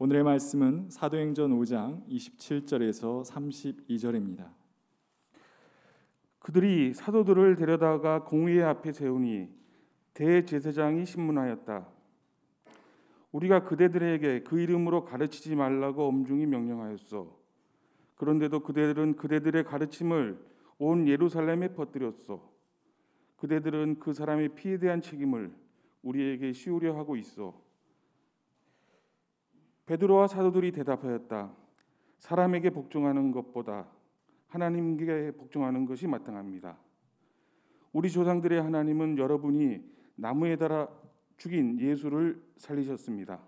오늘의 말씀은 사도행전 5장 27절에서 32절입니다. 그들이 사도들을 데려다가 공회 앞에 세우니 대제사장이 신문하였다. 우리가 그대들에게 그 이름으로 가르치지 말라고 엄중히 명령하였어. 그런데도 그대들은 그대들의 가르침을 온 예루살렘에 퍼뜨렸어. 그대들은 그 사람의 피에 대한 책임을 우리에게 씌우려 하고 있어. 베드로와 사도들이 대답하였다. 사람에게 복종하는 것보다 하나님께 복종하는 것이 마땅합니다. 우리 조상들의 하나님은 여러분이 나무에 달아 죽인 예수를 살리셨습니다.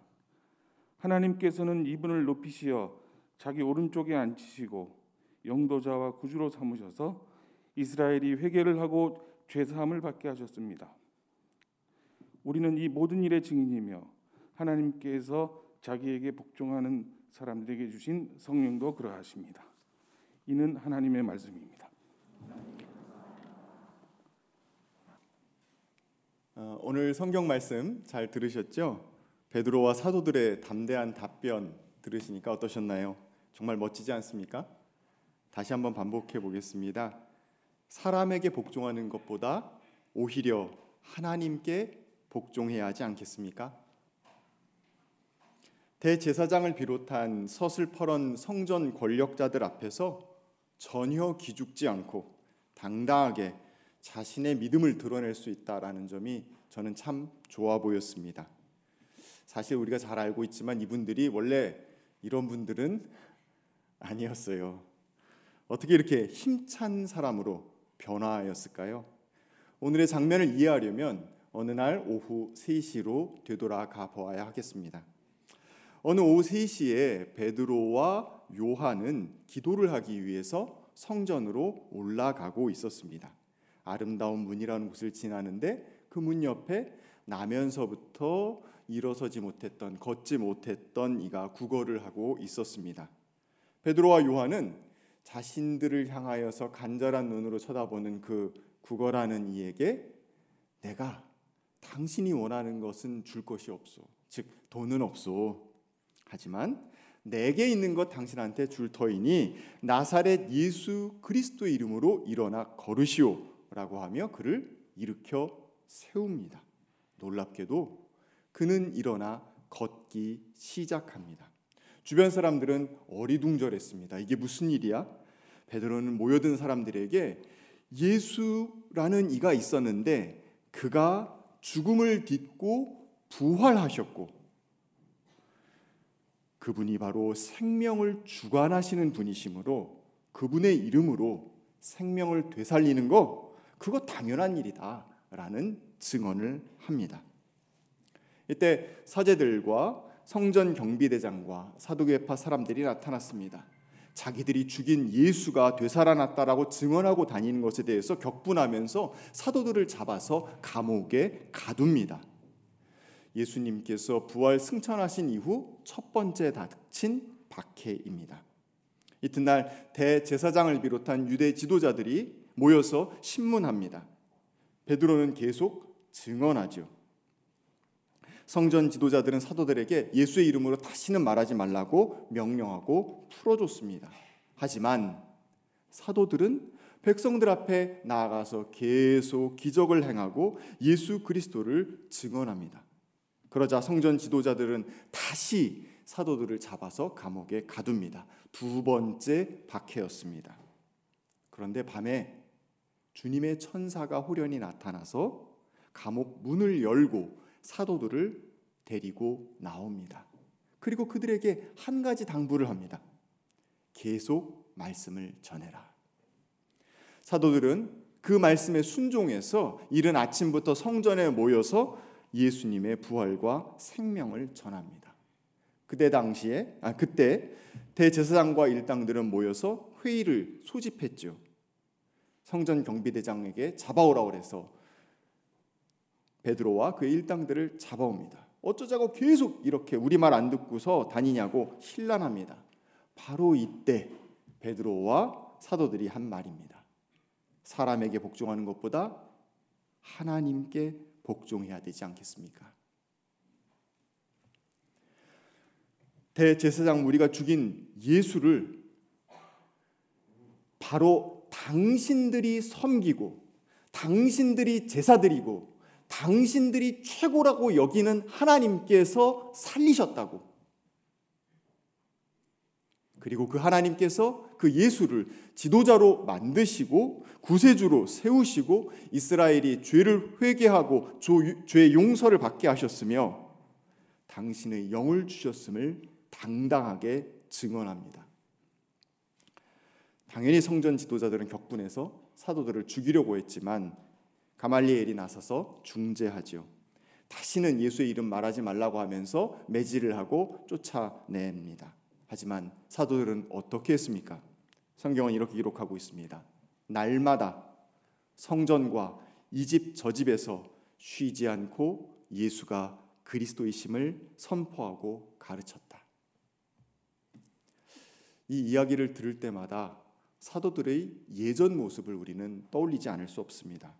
하나님께서는 이분을 높이시어 자기 오른쪽에 앉히시고 영도자와 구주로 삼으셔서 이스라엘이 회개를 하고 죄 사함을 받게 하셨습니다. 우리는 이 모든 일의 증인이며 하나님께서 자기에게 복종하는 사람들에게 주신 성령도 그러하십니다. 이는 하나님의 말씀입니다. 어, 오늘 성경 말씀 잘 들으셨죠? 베드로와 사도들의 담대한 답변 들으시니까 어떠셨나요? 정말 멋지지 않습니까? 다시 한번 반복해 보겠습니다. 사람에게 복종하는 것보다 오히려 하나님께 복종해야 하지 않겠습니까? 대제사장을 비롯한 서슬퍼런 성전 권력자들 앞에서 전혀 기죽지 않고 당당하게 자신의 믿음을 드러낼 수 있다라는 점이 저는 참 좋아 보였습니다. 사실 우리가 잘 알고 있지만 이분들이 원래 이런 분들은 아니었어요. 어떻게 이렇게 힘찬 사람으로 변화하였을까요? 오늘의 장면을 이해하려면 어느 날 오후 3시로 되돌아가 보아야 하겠습니다. 어느 오후 3시에 베드로와 요한은 기도를 하기 위해서 성전으로 올라가고 있었습니다. 아름다운 문이라는 곳을 지나는데 그 문 옆에 나면서부터 일어서지 못했던 걷지 못했던 이가 구걸을 하고 있었습니다. 베드로와 요한은 자신들을 향하여서 간절한 눈으로 쳐다보는 그 구걸하는 이에게 내가 당신이 원하는 것은 줄 것이 없소. 즉 돈은 없소. 하지만 내게 있는 것 당신한테 줄 터이니 나사렛 예수 그리스도의 이름으로 일어나 걸으시오라고 하며 그를 일으켜 세웁니다. 놀랍게도 그는 일어나 걷기 시작합니다. 주변 사람들은 어리둥절했습니다. 이게 무슨 일이야? 베드로는 모여든 사람들에게 예수라는 이가 있었는데 그가 죽음을 딛고 부활하셨고 그분이 바로 생명을 주관하시는 분이시므로 그분의 이름으로 생명을 되살리는 거 그거 당연한 일이다라는 증언을 합니다. 이때 사제들과 성전 경비대장과 사두개파 사람들이 나타났습니다. 자기들이 죽인 예수가 되살아났다라고 증언하고 다니는 것에 대해서 격분하면서 사도들을 잡아서 감옥에 가둡니다. 예수님께서 부활 승천하신 이후 첫 번째 닥친 박해입니다. 이튿날 대제사장을 비롯한 유대 지도자들이 모여서 신문합니다. 베드로는 계속 증언하죠. 성전 지도자들은 사도들에게 예수의 이름으로 다시는 말하지 말라고 명령하고 풀어줬습니다. 하지만 사도들은 백성들 앞에 나아가서 계속 기적을 행하고 예수 그리스도를 증언합니다. 그러자 성전 지도자들은 다시 사도들을 잡아서 감옥에 가둡니다. 두 번째 박해였습니다. 그런데 밤에 주님의 천사가 호련히 나타나서 감옥 문을 열고 사도들을 데리고 나옵니다. 그리고 그들에게 한 가지 당부를 합니다. 계속 말씀을 전해라. 사도들은 그 말씀에 순종해서 이른 아침부터 성전에 모여서 예수님의 부활과 생명을 전합니다. 그때 당시에 아 그때 대제사장과 일당들은 모여서 회의를 소집했죠. 성전 경비대장에게 잡아오라 그래서 베드로와 그 일당들을 잡아옵니다. 어쩌자고 계속 이렇게 우리 말 안 듣고서 다니냐고 신란합니다. 바로 이때 베드로와 사도들이 한 말입니다. 사람에게 복종하는 것보다 하나님께 복종해야 되지 않겠습니까? 대제사장 무리가 죽인 예수를 바로 당신들이 섬기고 당신들이 제사드리고 당신들이 최고라고 여기는 하나님께서 살리셨다고. 그리고 그 하나님께서 그 예수를 지도자로 만드시고 구세주로 세우시고 이스라엘이 죄를 회개하고 죄 용서를 받게 하셨으며 당신의 영을 주셨음을 당당하게 증언합니다. 당연히 성전 지도자들은 격분해서 사도들을 죽이려고 했지만 가말리엘이 나서서 중재하지요. 다시는 예수의 이름 말하지 말라고 하면서 매질을 하고 쫓아냅니다. 하지만 사도들은 어떻게 했습니까? 성경은 이렇게 기록하고 있습니다. 날마다 성전과 이 집 저 집에서 쉬지 않고 예수가 그리스도이심을 선포하고 가르쳤다. 이 이야기를 들을 때마다 사도들의 예전 모습을 우리는 떠올리지 않을 수 없습니다.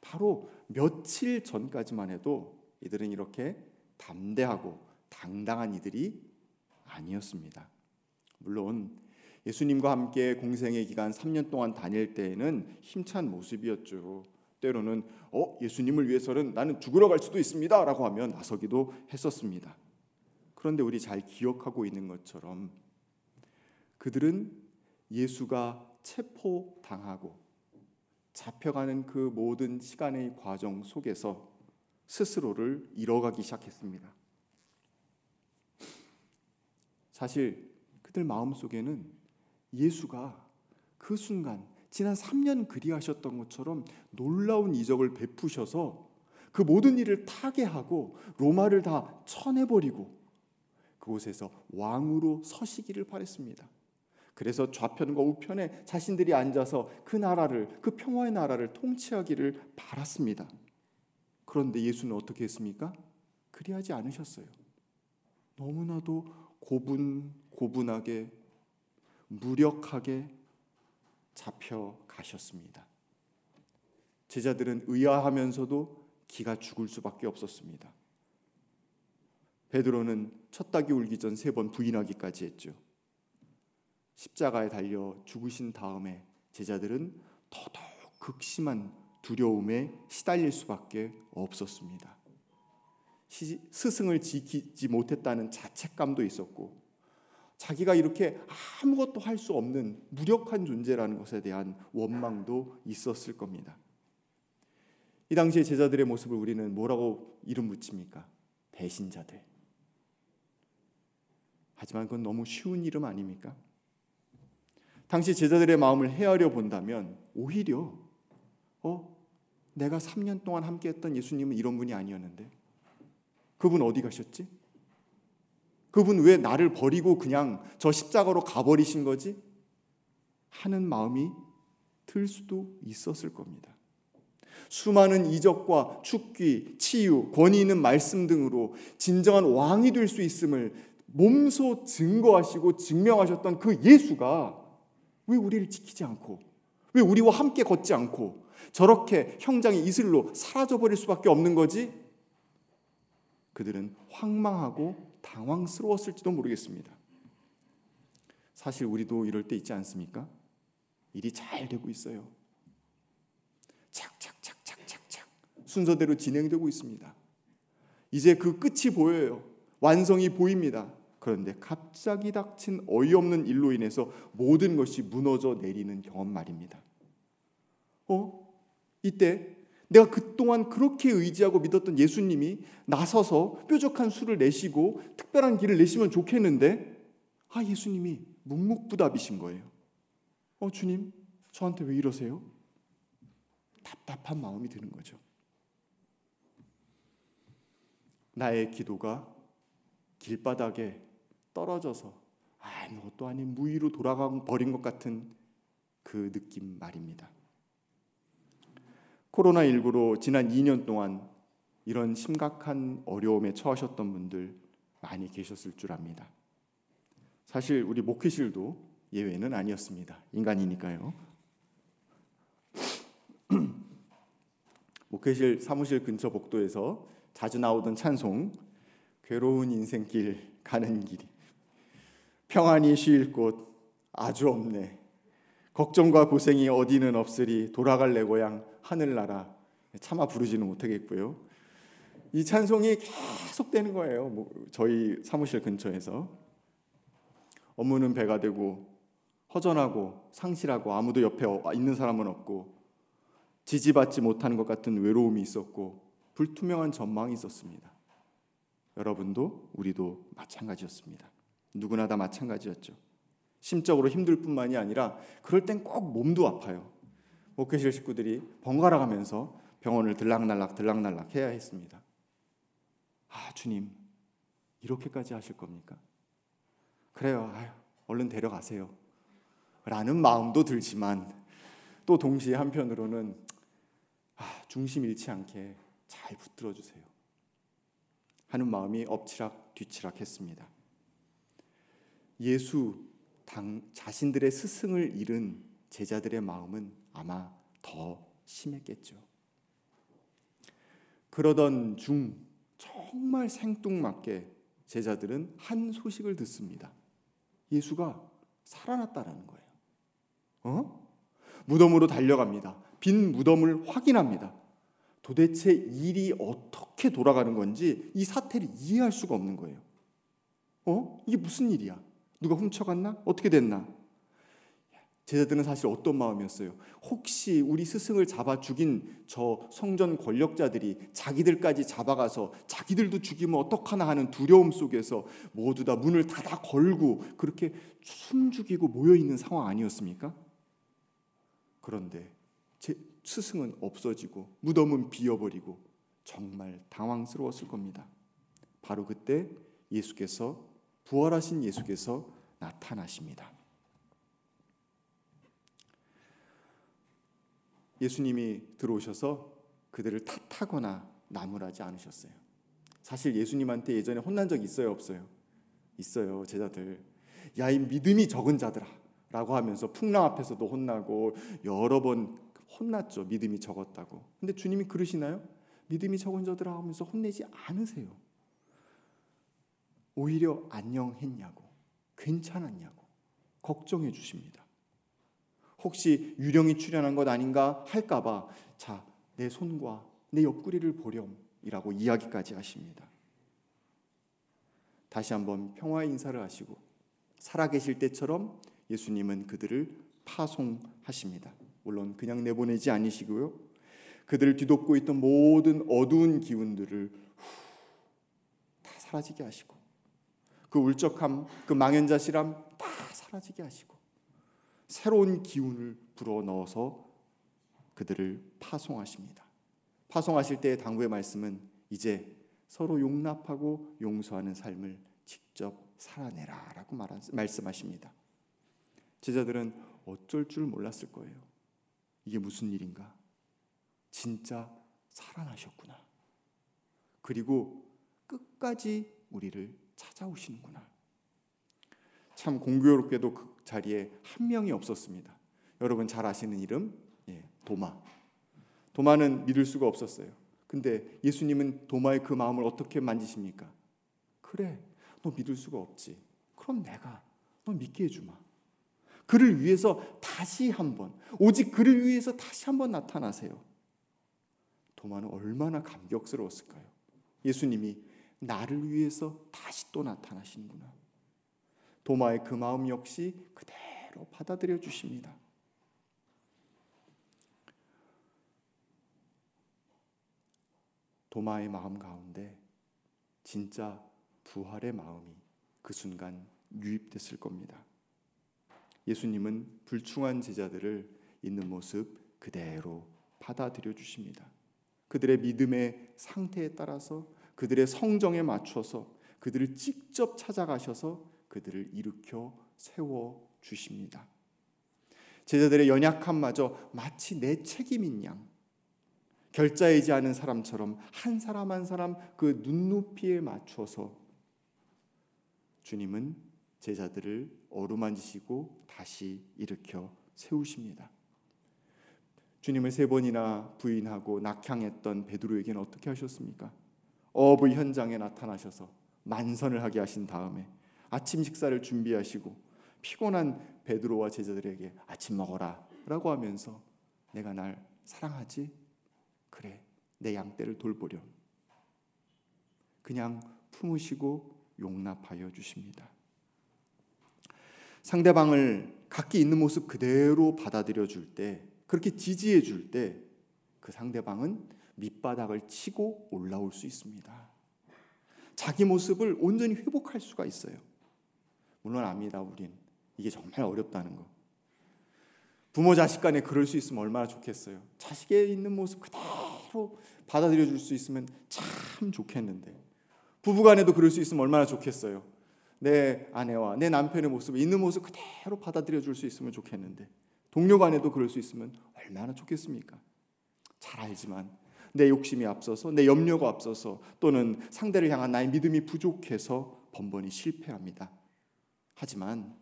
바로 며칠 전까지만 해도 이들은 이렇게 담대하고 당당한 이들이 아니었습니다. 물론 예수님과 함께 공생의 기간 3년 동안 다닐 때에는 힘찬 모습이었죠. 때로는 어 예수님을 위해서는 나는 죽으러 갈 수도 있습니다라고 하면 나서기도 했었습니다. 그런데 우리 잘 기억하고 있는 것처럼 그들은 예수가 체포당하고 잡혀가는 그 모든 시간의 과정 속에서 스스로를 잃어가기 시작했습니다. 사실 그들 마음속에는 예수가 그 순간 지난 3년 그리하셨던 것처럼 놀라운 이적을 베푸셔서 그 모든 일을 타개하고 로마를 다 쳐내버리고 그곳에서 왕으로 서시기를 바랬습니다. 그래서 좌편과 우편에 자신들이 앉아서 그 나라를 그 평화의 나라를 통치하기를 바랐습니다. 그런데 예수는 어떻게 했습니까? 그리하지 않으셨어요. 너무나도 고분 고분하게 무력하게 잡혀 가셨습니다. 제자들은 의아하면서도 기가 죽을 수밖에 없었습니다. 베드로는 첫 닭이 울기 전 세 번 부인하기까지 했죠. 십자가에 달려 죽으신 다음에 제자들은 더더욱 극심한 두려움에 시달릴 수밖에 없었습니다. 스승을 지키지 못했다는 자책감도 있었고 자기가 이렇게 아무것도 할 수 없는 무력한 존재라는 것에 대한 원망도 있었을 겁니다. 이 당시의 제자들의 모습을 우리는 뭐라고 이름 붙입니까? 배신자들. 하지만 그건 너무 쉬운 이름 아닙니까? 당시 제자들의 마음을 헤아려 본다면 오히려 어 내가 3년 동안 함께했던 예수님은 이런 분이 아니었는데 그분 어디 가셨지? 그분 왜 나를 버리고 그냥 저 십자가로 가버리신 거지? 하는 마음이 들 수도 있었을 겁니다. 수많은 이적과 축기, 치유, 권위 있는 말씀 등으로 진정한 왕이 될 수 있음을 몸소 증거하시고 증명하셨던 그 예수가 왜 우리를 지키지 않고 왜 우리와 함께 걷지 않고 저렇게 형장의 이슬로 사라져 버릴 수밖에 없는 거지? 그들은 황망하고 당황스러웠을지도 모르겠습니다. 사실 우리도 이럴 때 있지 않습니까? 일이 잘 되고 있어요. 착착착착착착 순서대로 진행되고 있습니다. 이제 그 끝이 보여요. 완성이 보입니다. 그런데 갑자기 닥친 어이없는 일로 인해서 모든 것이 무너져 내리는 경험 말입니다. 어? 이때 내가 그동안 그렇게 의지하고 믿었던 예수님이 나서서 뾰족한 수를 내시고 특별한 길을 내시면 좋겠는데 아 예수님이 묵묵부답이신 거예요. 어 주님 저한테 왜 이러세요? 답답한 마음이 드는 거죠. 나의 기도가 길바닥에 떨어져서 아무것도 아닌 무위로 돌아가 버린 것 같은 그 느낌 말입니다. 코로나19로 지난 2년 동안 이런 심각한 어려움에 처하셨던 분들 많이 계셨을 줄 압니다. 사실 우리 목회실도 예외는 아니었습니다. 인간이니까요. 목회실 사무실 근처 복도에서 자주 나오던 찬송 괴로운 인생길 가는 길이 평안히 쉴 곳 아주 없네. 걱정과 고생이 어디는 없으리 돌아갈 내 고향 하늘나라 차마 부르지는 못하겠고요. 이 찬송이 계속 되는 거예요. 뭐 저희 사무실 근처에서 업무는 배가 되고 허전하고 상실하고 아무도 옆에 있는 사람은 없고 지지받지 못하는 것 같은 외로움이 있었고 불투명한 전망이 있었습니다. 여러분도 우리도 마찬가지였습니다. 누구나 다 마찬가지였죠. 심적으로 힘들 뿐만이 아니라 그럴 땐 꼭 몸도 아파요. 목회실 식구들이 번갈아 가면서 병원을 들락날락 들락날락 해야 했습니다. 아, 주님. 이렇게까지 하실 겁니까? 그래요. 아유, 얼른 데려가세요. 라는 마음도 들지만 또 동시에 한편으로는 아, 중심 잃지 않게 잘 붙들어 주세요. 하는 마음이 엎치락 뒤치락 했습니다. 예수 당, 자신들의 스승을 잃은 제자들의 마음은 아마 더 심했겠죠. 그러던 중 정말 생뚱맞게 제자들은 한 소식을 듣습니다. 예수가 살아났다라는 거예요. 어? 무덤으로 달려갑니다. 빈 무덤을 확인합니다. 도대체 일이 어떻게 돌아가는 건지 이 사태를 이해할 수가 없는 거예요. 어? 이게 무슨 일이야? 누가 훔쳐갔나? 어떻게 됐나? 제자들은 사실 어떤 마음이었어요? 혹시 우리 스승을 잡아 죽인 저 성전 권력자들이 자기들까지 잡아가서 자기들도 죽이면 어떡하나 하는 두려움 속에서 모두 다 문을 닫아 걸고 그렇게 숨죽이고 모여 있는 상황 아니었습니까? 그런데 제 스승은 없어지고 무덤은 비어버리고 정말 당황스러웠을 겁니다. 바로 그때 예수께서 부활하신 예수께서 나타나십니다. 예수님이 들어오셔서 그들을 탓하거나 나무라지 않으셨어요. 사실 예수님한테 예전에 혼난 적 있어요, 없어요? 있어요, 제자들. 야, 이 믿음이 적은 자들아. 라고 하면서 풍랑 앞에서도 혼나고 여러 번 혼났죠. 믿음이 적었다고. 근데 주님이 그러시나요? 믿음이 적은 자들아 하면서 혼내지 않으세요. 오히려 안녕했냐고, 괜찮았냐고 걱정해 주십니다. 혹시 유령이 출현한 것 아닌가 할까봐 자, 내 손과 내 옆구리를 보렴이라고 이야기까지 하십니다. 다시 한번 평화의 인사를 하시고 살아계실 때처럼 예수님은 그들을 파송하십니다. 물론 그냥 내보내지 않으시고요. 그들을 뒤덮고 있던 모든 어두운 기운들을 다 사라지게 하시고 그 울적함, 그 망연자실함 다 사라지게 하시고 새로운 기운을 불어 넣어서 그들을 파송하십니다. 파송하실 때의 당부의 말씀은 이제 서로 용납하고 용서하는 삶을 직접 살아내라라고 말씀하십니다. 제자들은 어쩔 줄 몰랐을 거예요. 이게 무슨 일인가? 진짜 살아나셨구나. 그리고 끝까지 우리를 찾아오시는구나. 참 공교롭게도 그 자리에 한 명이 없었습니다. 여러분 잘 아시는 이름 예, 도마. 도마는 믿을 수가 없었어요. 근데 예수님은 도마의 그 마음을 어떻게 만지십니까? 그래, 너 믿을 수가 없지. 그럼 내가 너 믿게 해주마. 그를 위해서 다시 한번 오직 그를 위해서 다시 한번 나타나세요. 도마는 얼마나 감격스러웠을까요? 예수님이 나를 위해서 다시 또 나타나시는구나. 도마의 그 마음 역시 그대로 받아들여 주십니다. 도마의 마음 가운데 진짜 부활의 마음이 그 순간 유입됐을 겁니다. 예수님은 불충한 제자들을 있는 모습 그대로 받아들여 주십니다. 그들의 믿음의 상태에 따라서 그들의 성정에 맞춰서 그들을 직접 찾아가셔서 그들을 일으켜 세워 주십니다. 제자들의 연약함마저 마치 내 책임인 양 결자이지 않은 사람처럼 한 사람 한 사람 그 눈높이에 맞춰서 주님은 제자들을 어루만지시고 다시 일으켜 세우십니다. 주님을 세 번이나 부인하고 낙향했던 베드로에게는 어떻게 하셨습니까? 어부 현장에 나타나셔서 만선을 하게 하신 다음에 아침 식사를 준비하시고 피곤한 베드로와 제자들에게 아침 먹어라라고 하면서 내가 날 사랑하지? 그래. 내 양떼를 돌보렴. 그냥 품으시고 용납하여 주십니다. 상대방을 각기 있는 모습 그대로 받아들여 줄 때, 그렇게 지지해 줄 때, 그 상대방은 밑바닥을 치고 올라올 수 있습니다. 자기 모습을 온전히 회복할 수가 있어요. 물론 압니다, 우린. 이게 정말 어렵다는 거. 부모 자식 간에 그럴 수 있으면 얼마나 좋겠어요. 자식의 있는 모습 그대로 받아들여 줄 수 있으면 참 좋겠는데. 부부 간에도 그럴 수 있으면 얼마나 좋겠어요. 내 아내와 내 남편의 모습, 있는 모습 그대로 받아들여 줄 수 있으면 좋겠는데. 동료 간에도 그럴 수 있으면 얼마나 좋겠습니까? 잘 알지만 내 욕심이 앞서서 내 염려가 앞서서 또는 상대를 향한 나의 믿음이 부족해서 번번이 실패합니다. 하지만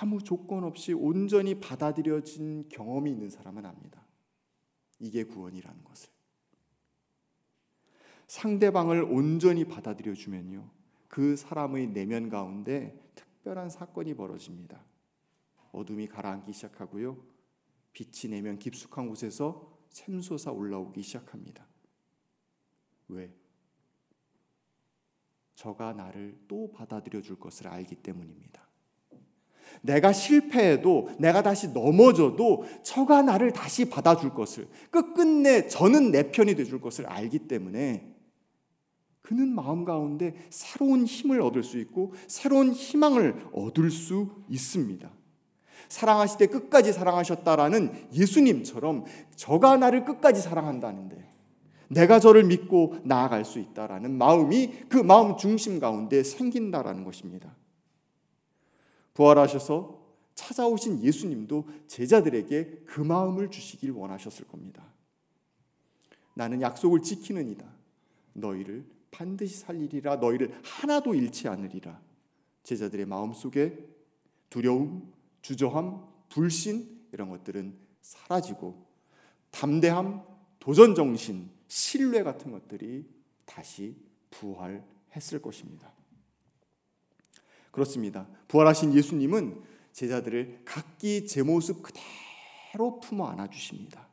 아무 조건 없이 온전히 받아들여진 경험이 있는 사람은 압니다. 이게 구원이라는 것을. 상대방을 온전히 받아들여 주면요. 그 사람의 내면 가운데 특별한 사건이 벌어집니다. 어둠이 가라앉기 시작하고요. 빛이 내면 깊숙한 곳에서 샘솟아 올라오기 시작합니다. 왜? 저가 나를 또 받아들여 줄 것을 알기 때문입니다. 내가 실패해도 내가 다시 넘어져도 저가 나를 다시 받아줄 것을 끝끝내 저는 내 편이 돼줄 것을 알기 때문에 그는 마음 가운데 새로운 힘을 얻을 수 있고 새로운 희망을 얻을 수 있습니다. 사랑하실 때 끝까지 사랑하셨다라는 예수님처럼 저가 나를 끝까지 사랑한다는데 내가 저를 믿고 나아갈 수 있다라는 마음이 그 마음 중심 가운데 생긴다라는 것입니다. 부활하셔서 찾아오신 예수님도 제자들에게 그 마음을 주시길 원하셨을 겁니다. 나는 약속을 지키느니라. 너희를 반드시 살리리라. 너희를 하나도 잃지 않으리라. 제자들의 마음 속에 두려움, 주저함, 불신 이런 것들은 사라지고 담대함, 도전 정신, 신뢰 같은 것들이 다시 부활했을 것입니다. 그렇습니다. 부활하신 예수님은 제자들을 각기 제 모습 그대로 품어 안아 주십니다.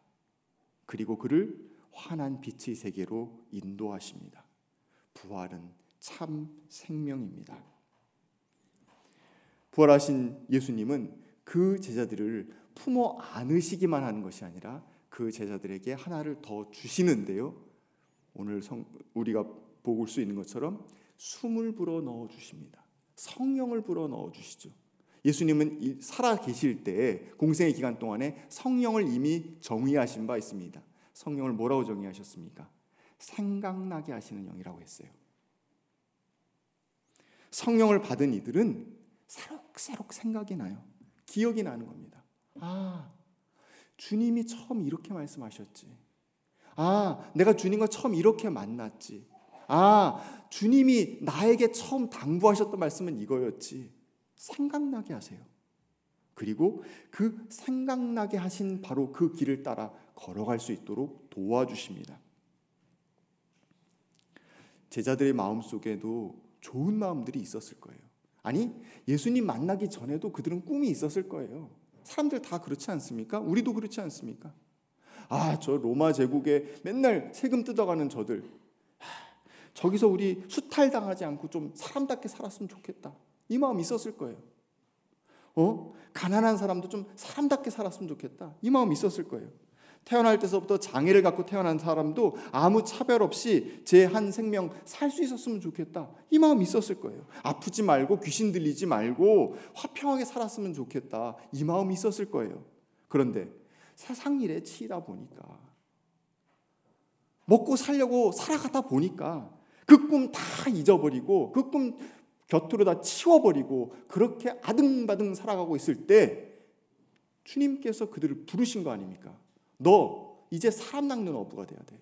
그리고 그를 환한 빛의 세계로 인도하십니다. 부활은 참 생명입니다. 부활하신 예수님은 그 제자들을 품어 안으시기만 하는 것이 아니라 그 제자들에게 하나를 더 주시는데요. 오늘 성, 우리가 보고 수 있는 것처럼 숨을 불어 넣어 주십니다. 성령을 불어 넣어 주시죠. 예수님은 살아 계실 때 공생의 기간 동안에 성령을 이미 정의하신 바 있습니다. 성령을 뭐라고 정의하셨습니까? 생각나게 하시는 영이라고 했어요. 성령을 받은 이들은 새록새록 생각이 나요. 기억이 나는 겁니다. 아, 주님이 처음 이렇게 말씀하셨지. 아, 내가 주님과 처음 이렇게 만났지. 아, 주님이 나에게 처음 당부하셨던 말씀은 이거였지. 생각나게 하세요. 그리고 그 생각나게 하신 바로 그 길을 따라 걸어갈 수 있도록 도와주십니다. 제자들의 마음 속에도 좋은 마음들이 있었을 거예요. 아니, 예수님 만나기 전에도 그들은 꿈이 있었을 거예요. 사람들 다 그렇지 않습니까? 우리도 그렇지 않습니까? 아, 저 로마 제국에 맨날 세금 뜯어가는 저들. 저기서 우리 수탈당하지 않고 좀 사람답게 살았으면 좋겠다. 이 마음 있었을 거예요. 어? 가난한 사람도 좀 사람답게 살았으면 좋겠다. 이 마음 있었을 거예요. 태어날 때서부터 장애를 갖고 태어난 사람도 아무 차별 없이 제 한 생명 살 수 있었으면 좋겠다. 이 마음 있었을 거예요. 아프지 말고 귀신 들리지 말고 화평하게 살았으면 좋겠다. 이 마음 있었을 거예요. 그런데 세상 일에 치이다 보니까 먹고 살려고 살아가다 보니까 그 꿈 다 잊어버리고 그 꿈 곁으로 다 치워버리고 그렇게 아등바등 살아가고 있을 때 주님께서 그들을 부르신 거 아닙니까? 너 이제 사람 낚는 어부가 돼야 돼.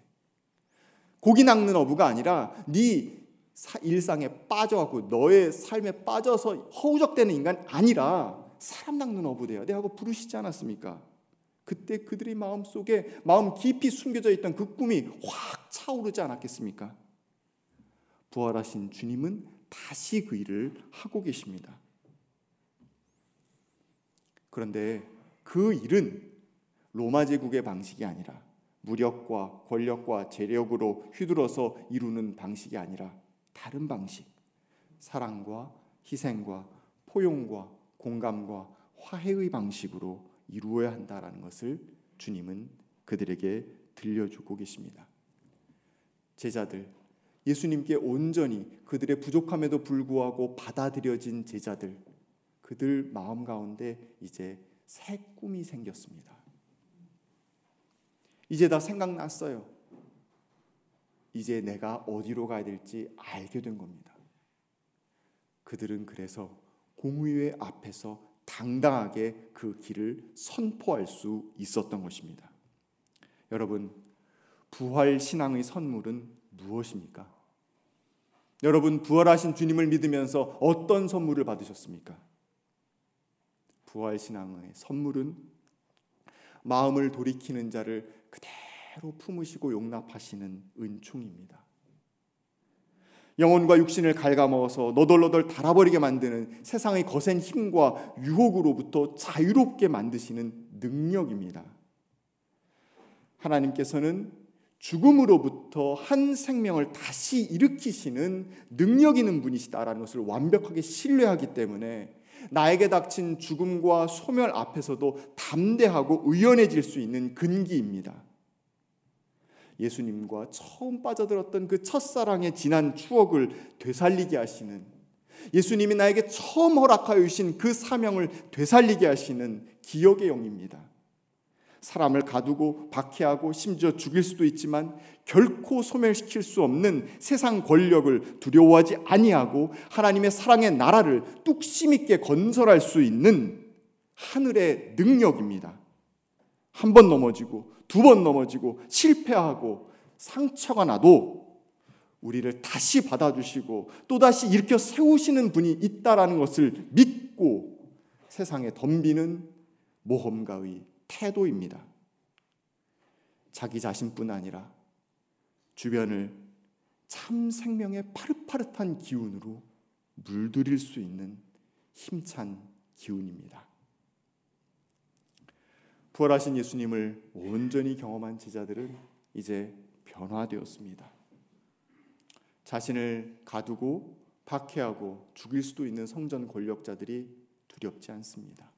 고기 낚는 어부가 아니라 네 일상에 빠져갖고 너의 삶에 빠져서 허우적대는 인간 아니라 사람 낚는 어부 돼야 돼 하고 부르시지 않았습니까? 그때 그들의 마음 속에 마음 깊이 숨겨져 있던 그 꿈이 확 차오르지 않았겠습니까? 부활하신 주님은 다시 그 일을 하고 계십니다. 그런데 그 일은 로마 제국의 방식이 아니라 무력과 권력과 재력으로 휘둘러서 이루는 방식이 아니라 다른 방식, 사랑과 희생과 포용과 공감과 화해의 방식으로 이루어야 한다라는 것을 주님은 그들에게 들려주고 계십니다. 제자들, 예수님께 온전히 그들의 부족함에도 불구하고 받아들여진 제자들, 그들 마음 가운데 이제 새 꿈이 생겼습니다. 이제 다 생각났어요. 이제 내가 어디로 가야 될지 알게 된 겁니다. 그들은 그래서 공의회 앞에서 당당하게 그 길을 선포할 수 있었던 것입니다. 여러분, 부활 신앙의 선물은 무엇입니까? 여러분, 부활하신 주님을 믿으면서 어떤 선물을 받으셨습니까? 부활 신앙의 선물은 마음을 돌이키는 자를 그대로 품으시고 용납하시는 은총입니다. 영혼과 육신을 갉아먹어서 너덜너덜 달아버리게 만드는 세상의 거센 힘과 유혹으로부터 자유롭게 만드시는 능력입니다. 하나님께서는 죽음으로부터 한 생명을 다시 일으키시는 능력 있는 분이시다라는 것을 완벽하게 신뢰하기 때문에 나에게 닥친 죽음과 소멸 앞에서도 담대하고 의연해질 수 있는 근기입니다. 예수님과 처음 빠져들었던 그 첫사랑의 지난 추억을 되살리게 하시는 예수님이 나에게 처음 허락하여 주신 그 사명을 되살리게 하시는 기억의 영입니다. 사람을 가두고 박해하고 심지어 죽일 수도 있지만 결코 소멸시킬 수 없는 세상 권력을 두려워하지 아니하고 하나님의 사랑의 나라를 뚝심 있게 건설할 수 있는 하늘의 능력입니다. 한 번 넘어지고 두 번 넘어지고 실패하고 상처가 나도 우리를 다시 받아주시고 또다시 일으켜 세우시는 분이 있다라는 것을 믿고 세상에 덤비는 모험가의 태도입니다. 자기 자신뿐 아니라 주변을 참 생명의 파릇파릇한 기운으로 물들일 수 있는 힘찬 기운입니다. 부활하신 예수님을 온전히 경험한 제자들은 이제 변화되었습니다. 자신을 가두고 박해하고 죽일 수도 있는 성전 권력자들이 두렵지 않습니다.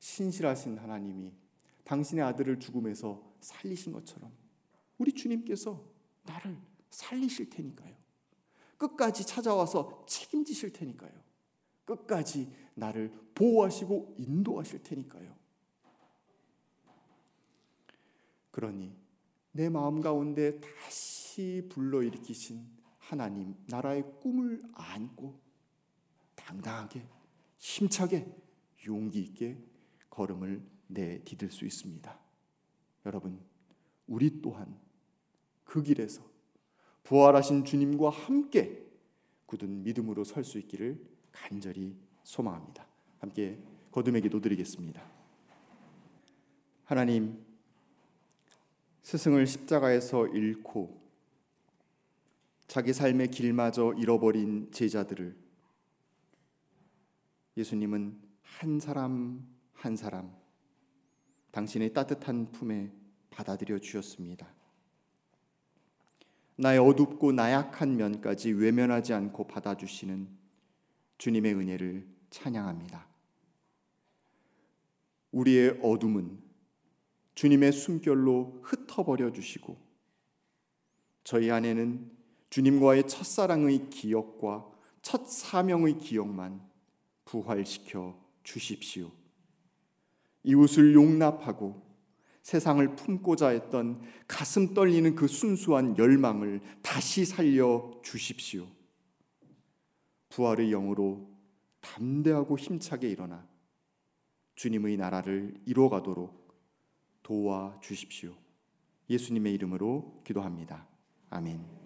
신실하신 하나님이 당신의 아들을 죽음에서 살리신 것처럼 우리 주님께서 나를 살리실 테니까요. 끝까지 찾아와서 책임지실 테니까요. 끝까지 나를 보호하시고 인도하실 테니까요. 그러니 내 마음 가운데 다시 불러일으키신 하나님 나라의 꿈을 안고 당당하게 힘차게 용기 있게 걸음을 내디딜 수 있습니다. 여러분, 우리 또한 그 길에서 부활하신 주님과 함께 굳은 믿음으로 설 수 있기를 간절히 소망합니다. 함께 거듭의 기도 드리겠습니다. 하나님, 스승을 십자가에서 잃고 자기 삶의 길마저 잃어버린 제자들을 예수님은 한 사람 한 사람 당신의 따뜻한 품에 받아들여 주셨습니다. 나의 어둡고 나약한 면까지 외면하지 않고 받아주시는 주님의 은혜를 찬양합니다. 우리의 어둠은 주님의 숨결로 흩어버려 주시고 저희 안에는 주님과의 첫사랑의 기억과 첫 사명의 기억만 부활시켜 주십시오. 이웃을 용납하고 세상을 품고자 했던 가슴 떨리는 그 순수한 열망을 다시 살려 주십시오. 부활의 영으로 담대하고 힘차게 일어나 주님의 나라를 이루어가도록 도와 주십시오. 예수님의 이름으로 기도합니다. 아멘.